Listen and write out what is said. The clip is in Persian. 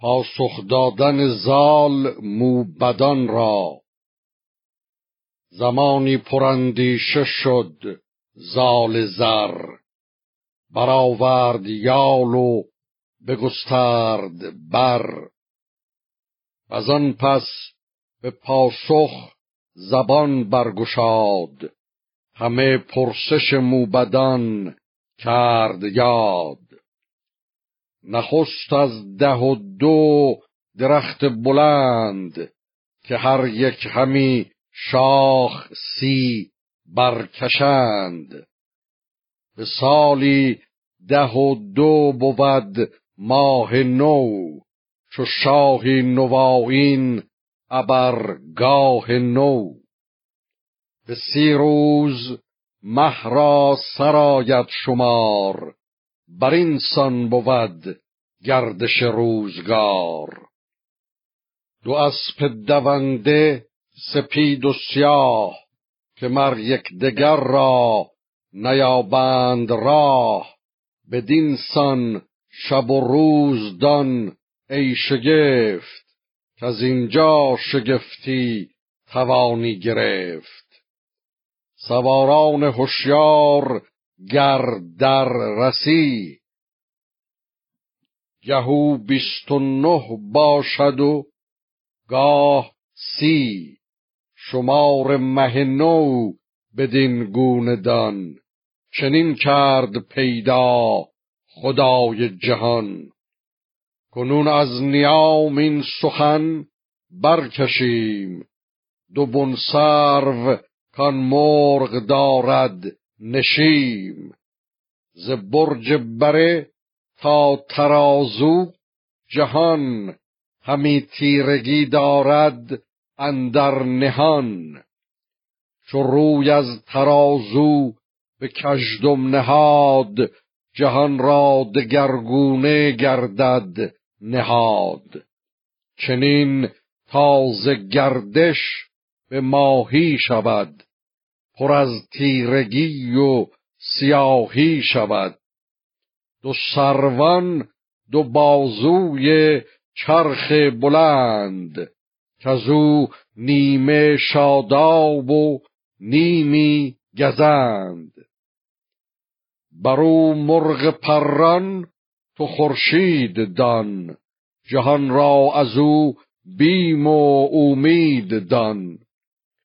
پاسخ دادن زال موبدان را. زمانی پراندیشه شد زال زر. برآورد یال و بگسترد بر. از آن پس به پاسخ زبان برگشاد. همه پرسش موبدان کرد یاد. نخست از ده و دو درخت بلند که هر یک همی شاخ سی برکشند. به سالی ده و دو بود ماه نو چو شاهی نوآیین ابرگاه نو. به سی روز مه را سرایت شمار بر این سان بود گردش روزگار دو اسپ دونده سپید و سیاه که مر یکدیگر را نیابند راه بدین سان شب و روز دان ای شگفت که از اینجا شگفتی توانی گرفت سواران هوشیار گر در رسی گهو بیست و نه باشد و گاه سی. شمار مه نو بدین گونه دان. چنین کرد پیدا خدای جهان. کنون از نیام این سخن برکشیم. دو بن سرو کان مرغ دارد. نشیم ز برج بره تا ترازو جهان همی تیرگی دارد اندر نهان. چو روی از ترازو به کژدم نهاد جهان را دگرگونه گردد نهاد. چنین تازه گردش به ماهی شود پر از تیرگی و سیاهی شود. دو سروان دو بازوی چرخ بلند. او نیمه شاداب و نیمی گزند. برو مرغ پران تو خورشید دان. جهان را از او بیم و امید دان.